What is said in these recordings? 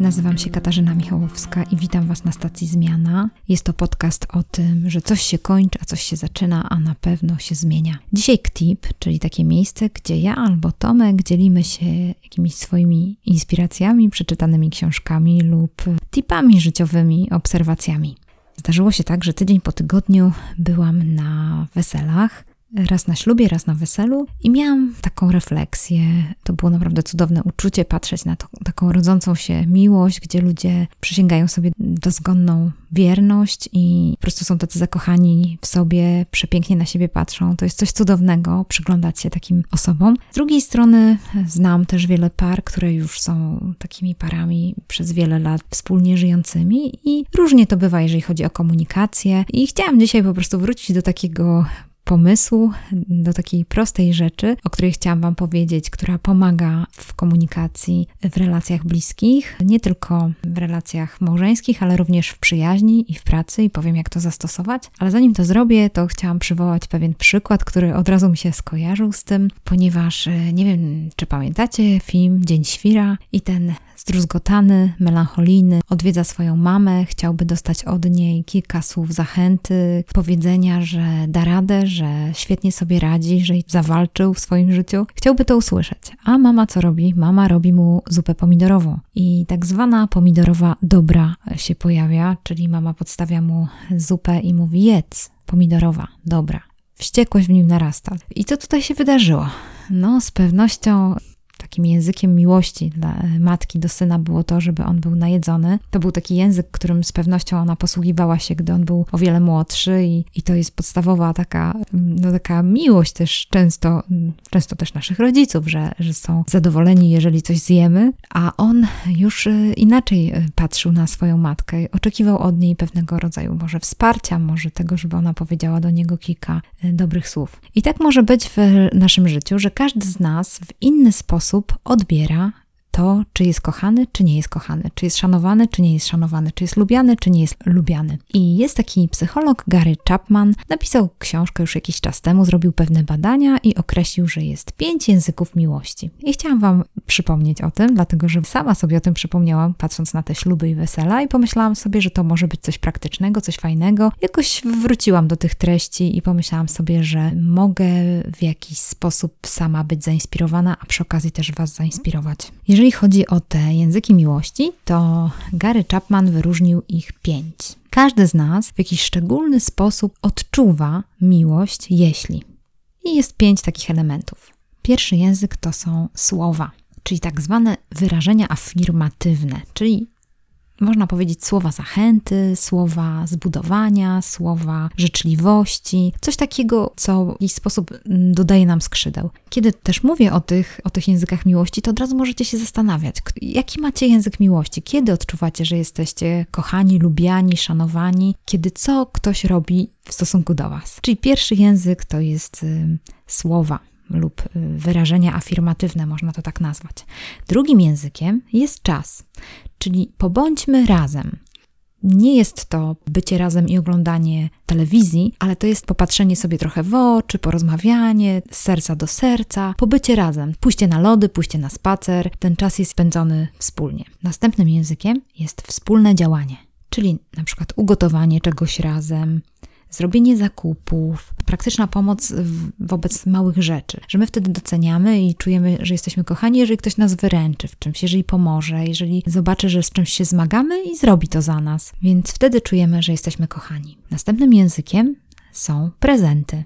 Nazywam się Katarzyna Michałowska i witam Was na stacji Zmiana. Jest to podcast o tym, że coś się kończy, a coś się zaczyna, a na pewno się zmienia. Dzisiaj KTIP, czyli takie miejsce, gdzie ja albo Tomek dzielimy się jakimiś swoimi inspiracjami, przeczytanymi książkami lub tipami życiowymi, obserwacjami. Zdarzyło się tak, że tydzień po tygodniu byłam na weselach raz na ślubie, raz na weselu i miałam taką refleksję. To było naprawdę cudowne uczucie patrzeć na to, taką rodzącą się miłość, gdzie ludzie przysięgają sobie dozgonną wierność i po prostu są tacy zakochani w sobie, przepięknie na siebie patrzą. To jest coś cudownego przyglądać się takim osobom. Z drugiej strony znam też wiele par, które już są takimi parami przez wiele lat wspólnie żyjącymi i różnie to bywa, jeżeli chodzi o komunikację. I chciałam dzisiaj po prostu wrócić do takiego pomysłu do takiej prostej rzeczy, o której chciałam Wam powiedzieć, która pomaga w komunikacji w relacjach bliskich, nie tylko w relacjach małżeńskich, ale również w przyjaźni i w pracy i powiem, jak to zastosować. Ale zanim to zrobię, to chciałam przywołać pewien przykład, który od razu mi się skojarzył z tym, ponieważ e, nie wiem, czy pamiętacie film Dzień Świra i ten zdruzgotany, melancholijny, odwiedza swoją mamę, chciałby dostać od niej kilka słów zachęty, powiedzenia, że da radę, że świetnie sobie radzi, że zawalczył w swoim życiu. Chciałby to usłyszeć. A mama co robi? Mama robi mu zupę pomidorową. I tak zwana pomidorowa dobra się pojawia, czyli mama podstawia mu zupę i mówi jedz, pomidorowa, dobra. Wściekłość w nim narasta. I co tutaj się wydarzyło? No, z pewnością takim językiem miłości dla e, matki do syna było to, żeby on był najedzony. To był taki język, którym z pewnością ona posługiwała się, gdy on był o wiele młodszy i, i to jest podstawowa taka, mm, no taka miłość też często, mm, często też naszych rodziców, że, że są zadowoleni, jeżeli coś zjemy, a on już e, inaczej e, patrzył na swoją matkę, oczekiwał od niej pewnego rodzaju może wsparcia, może tego, żeby ona powiedziała do niego kilka dobrych słów. I tak może być w naszym życiu, że każdy z nas w inny sposób odbiera to, czy jest kochany, czy nie jest kochany, czy jest szanowany, czy nie jest szanowany, czy jest lubiany, czy nie jest lubiany. I jest taki psycholog Gary Chapman, napisał książkę już jakiś czas temu, zrobił pewne badania i określił, że jest pięć języków miłości. I chciałam Wam przypomnieć o tym, dlatego że sama sobie o tym przypomniałam, patrząc na te śluby i wesela, i pomyślałam sobie, że to może być coś praktycznego, coś fajnego. Jakoś wróciłam do tych treści i pomyślałam sobie, że mogę w jakiś sposób sama być zainspirowana, a przy okazji też Was zainspirować. Jeżeli jeżeli chodzi o te języki miłości, to Gary Chapman wyróżnił ich pięć. Każdy z nas w jakiś szczególny sposób odczuwa miłość, jeśli. I jest pięć takich elementów. Pierwszy język to są słowa, czyli tak zwane wyrażenia afirmatywne, czyli można powiedzieć słowa zachęty, słowa zbudowania, słowa życzliwości, coś takiego, co w jakiś sposób dodaje nam skrzydeł. Kiedy też mówię o tych, o tych językach miłości, to od razu możecie się zastanawiać, jaki macie język miłości, kiedy odczuwacie, że jesteście kochani, lubiani, szanowani, kiedy co ktoś robi w stosunku do Was. Czyli pierwszy język to jest y, słowa lub y, wyrażenia afirmatywne, można to tak nazwać. Drugim językiem jest czas, czyli pobądźmy razem. Nie jest to bycie razem i oglądanie telewizji, ale to jest popatrzenie sobie trochę w oczy, porozmawianie z serca do serca, pobycie razem, pójście na lody, pójście na spacer. Ten czas jest spędzony wspólnie. Następnym językiem jest wspólne działanie, czyli na przykład ugotowanie czegoś razem, zrobienie zakupów, praktyczna pomoc wobec małych rzeczy, że my wtedy doceniamy i czujemy, że jesteśmy kochani, jeżeli ktoś nas wyręczy w czymś, jeżeli pomoże, jeżeli zobaczy, że z czymś się zmagamy i zrobi to za nas. Więc wtedy czujemy, że jesteśmy kochani. Następnym językiem są prezenty.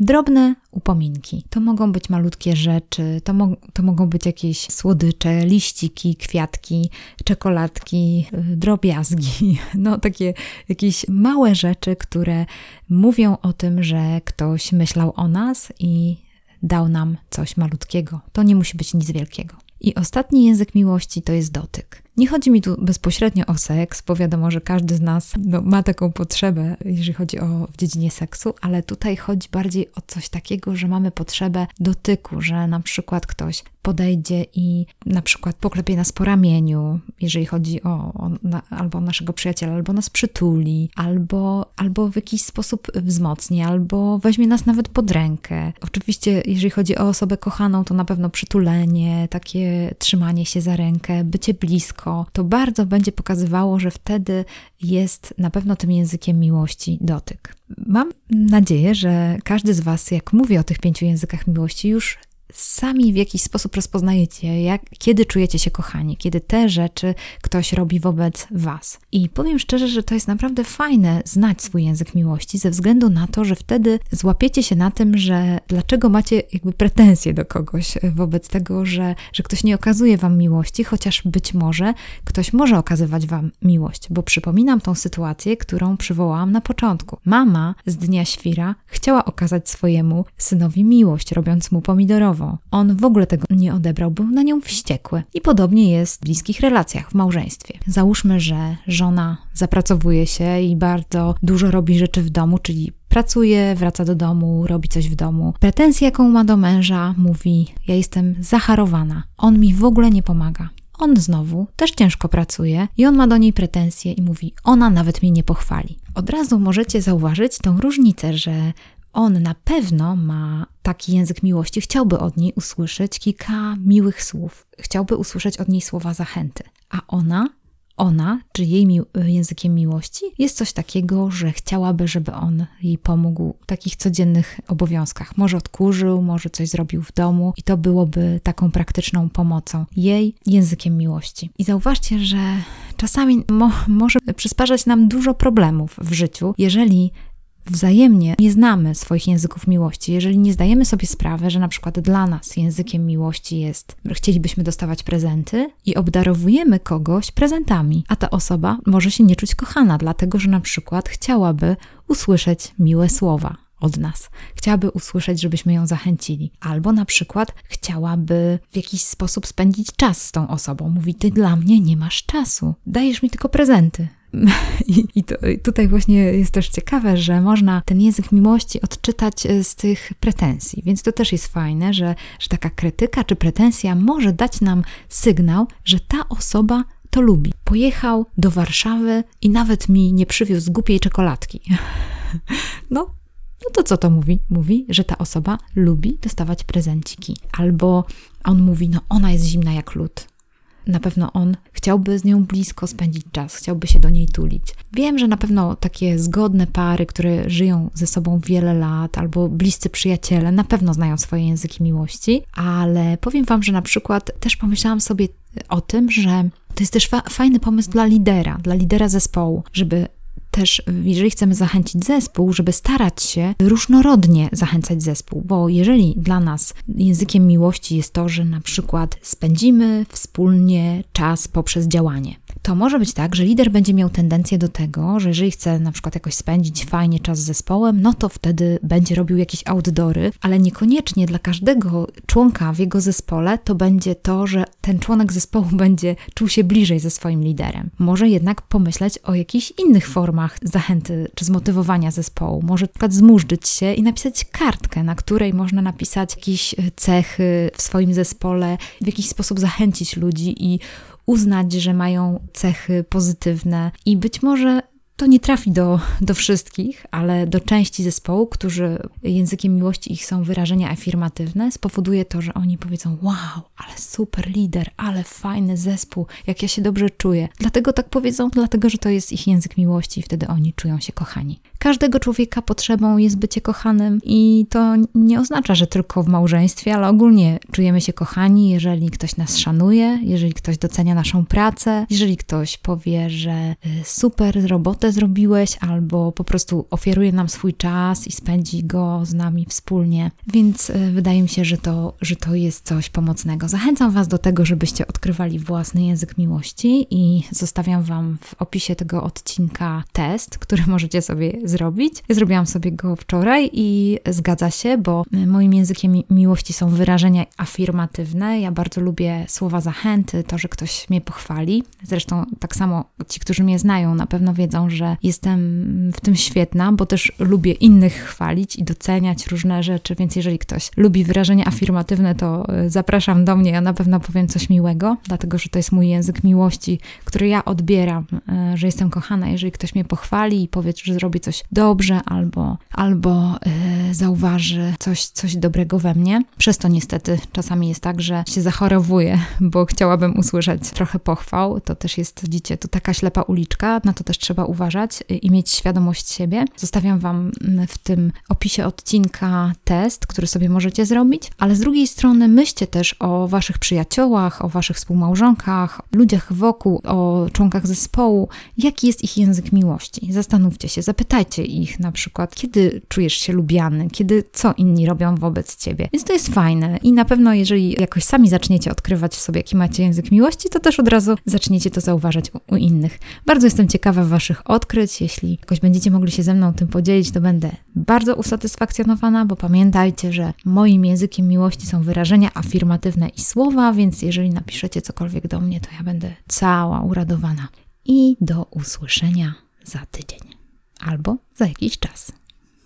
Drobne upominki. To mogą być malutkie rzeczy, to, mo to mogą być jakieś słodycze, liściki, kwiatki, czekoladki, y, drobiazgi. No takie jakieś małe rzeczy, które mówią o tym, że ktoś myślał o nas i dał nam coś malutkiego. To nie musi być nic wielkiego. I ostatni język miłości to jest dotyk. Nie chodzi mi tu bezpośrednio o seks, bo wiadomo, że każdy z nas no, ma taką potrzebę, jeżeli chodzi o w dziedzinie seksu, ale tutaj chodzi bardziej o coś takiego, że mamy potrzebę dotyku, że na przykład ktoś podejdzie i na przykład poklepie nas po ramieniu, jeżeli chodzi o, o na, albo naszego przyjaciela, albo nas przytuli, albo, albo w jakiś sposób wzmocni, albo weźmie nas nawet pod rękę. Oczywiście, jeżeli chodzi o osobę kochaną, to na pewno przytulenie, takie trzymanie się za rękę, bycie blisko, blisko, to bardzo będzie pokazywało, że wtedy jest na pewno tym językiem miłości dotyk. Mam nadzieję, że każdy z Was, jak mówi o tych pięciu językach miłości, już sami w jakiś sposób rozpoznajecie, jak, kiedy czujecie się kochani, kiedy te rzeczy ktoś robi wobec Was. I powiem szczerze, że to jest naprawdę fajne znać swój język miłości, ze względu na to, że wtedy złapiecie się na tym, że dlaczego macie jakby pretensje do kogoś wobec tego, że, że ktoś nie okazuje Wam miłości, chociaż być może ktoś może okazywać Wam miłość, bo przypominam tą sytuację, którą przywołałam na początku. Mama z dnia świra chciała okazać swojemu synowi miłość, robiąc mu on w ogóle tego nie odebrał, był na nią wściekły. I podobnie jest w bliskich relacjach, w małżeństwie. Załóżmy, że żona zapracowuje się i bardzo dużo robi rzeczy w domu, czyli pracuje, wraca do domu, robi coś w domu. Pretensję, jaką ma do męża, mówi: Ja jestem zacharowana, on mi w ogóle nie pomaga. On znowu też ciężko pracuje i on ma do niej pretensje i mówi: Ona nawet mnie nie pochwali. Od razu możecie zauważyć tą różnicę, że on na pewno ma taki język miłości, chciałby od niej usłyszeć kilka miłych słów, chciałby usłyszeć od niej słowa zachęty. A ona, ona, czy jej mi językiem miłości, jest coś takiego, że chciałaby, żeby on jej pomógł w takich codziennych obowiązkach. Może odkurzył, może coś zrobił w domu i to byłoby taką praktyczną pomocą jej językiem miłości. I zauważcie, że czasami mo może przysparzać nam dużo problemów w życiu, jeżeli wzajemnie nie znamy swoich języków miłości, jeżeli nie zdajemy sobie sprawy, że na przykład dla nas językiem miłości jest, chcielibyśmy dostawać prezenty i obdarowujemy kogoś prezentami, a ta osoba może się nie czuć kochana, dlatego że na przykład chciałaby usłyszeć miłe słowa od nas. Chciałaby usłyszeć, żebyśmy ją zachęcili. Albo na przykład chciałaby w jakiś sposób spędzić czas z tą osobą. Mówi, ty dla mnie nie masz czasu, dajesz mi tylko prezenty. I, i, to, I, tutaj właśnie jest też ciekawe, że można ten język miłości odczytać e, z tych pretensji. Więc to też jest fajne, że, że taka krytyka czy pretensja może dać nam sygnał, że ta osoba to lubi. Pojechał do Warszawy i nawet mi nie przywiózł głupiej czekoladki. No, no to co to mówi? Mówi, że ta osoba lubi dostawać prezenciki. Albo on mówi, no ona jest zimna jak lód. Na pewno on chciałby z nią blisko spędzić czas, chciałby się do niej tulić. Wiem, że na pewno takie zgodne pary, które żyją ze sobą wiele lat, albo bliscy przyjaciele, na pewno znają swoje języki miłości, ale powiem Wam, że na przykład też pomyślałam sobie o tym, że to jest też fa fajny pomysł dla lidera, dla lidera zespołu, żeby też, jeżeli chcemy zachęcić zespół, żeby starać się różnorodnie zachęcać zespół, bo jeżeli dla nas językiem miłości jest to, że na przykład spędzimy wspólnie czas poprzez działanie, to może być tak, że lider będzie miał tendencję do tego, że jeżeli chce na przykład jakoś spędzić fajnie czas z zespołem, no to wtedy będzie robił jakieś outdory, ale niekoniecznie dla każdego członka w jego zespole to będzie to, że ten członek zespołu będzie czuł się bliżej ze swoim liderem. Może jednak pomyśleć o jakichś innych formach zachęty czy zmotywowania zespołu. Może na przykład zmurzyć się i napisać kartkę, na której można napisać jakieś cechy w swoim zespole, w jakiś sposób zachęcić ludzi i uznać, że mają cechy pozytywne i być może to nie trafi do, do wszystkich, ale do części zespołu, którzy językiem miłości ich są wyrażenia afirmatywne, spowoduje to, że oni powiedzą: Wow, ale super lider, ale fajny zespół, jak ja się dobrze czuję. Dlatego tak powiedzą, dlatego że to jest ich język miłości i wtedy oni czują się kochani. Każdego człowieka potrzebą jest bycie kochanym i to nie oznacza, że tylko w małżeństwie, ale ogólnie czujemy się kochani, jeżeli ktoś nas szanuje, jeżeli ktoś docenia naszą pracę, jeżeli ktoś powie, że y, super robotę zrobiłeś, albo po prostu ofiaruje nam swój czas i spędzi go z nami wspólnie. Więc y, wydaje mi się, że to, że to jest coś pomocnego. Zachęcam Was do tego, żebyście odkrywali własny język miłości i zostawiam Wam w opisie tego odcinka test, który możecie sobie zrobić. Zrobiłam sobie go wczoraj i zgadza się, bo moim językiem miłości są wyrażenia afirmatywne. Ja bardzo lubię słowa zachęty, to, że ktoś mnie pochwali. Zresztą tak samo ci, którzy mnie znają, na pewno wiedzą, że że jestem w tym świetna, bo też lubię innych chwalić i doceniać różne rzeczy, więc jeżeli ktoś lubi wyrażenia afirmatywne, to e, zapraszam do mnie, ja na pewno powiem coś miłego, dlatego że to jest mój język miłości, który ja odbieram, e, że jestem kochana. Jeżeli ktoś mnie pochwali i powie, że zrobi coś dobrze albo, albo yy, zauważy coś, coś dobrego we mnie, przez to niestety czasami jest tak, że się zachorowuję, bo chciałabym usłyszeć trochę pochwał. To też jest, widzicie, to taka ślepa uliczka, na to też trzeba uważać i mieć świadomość siebie. Zostawiam Wam w tym opisie odcinka test, który sobie możecie zrobić, ale z drugiej strony myślcie też o Waszych przyjaciołach, o Waszych współmałżonkach, ludziach wokół, o członkach zespołu, jaki jest ich język miłości. Zastanówcie się, zapytajcie ich na przykład, kiedy czujesz się lubiany, kiedy co inni robią wobec Ciebie. Więc to jest fajne i na pewno, jeżeli jakoś sami zaczniecie odkrywać w sobie, jaki macie język miłości, to też od razu zaczniecie to zauważać u, u innych. Bardzo jestem ciekawa Waszych odkryć. Jeśli jakoś będziecie mogli się ze mną tym podzielić, to będę bardzo usatysfakcjonowana, bo pamiętajcie, że moim językiem miłości są wyrażenia afirmatywne i słowa, więc jeżeli napiszecie cokolwiek do mnie, to ja będę cała uradowana. I do usłyszenia za tydzień albo za jakiś czas.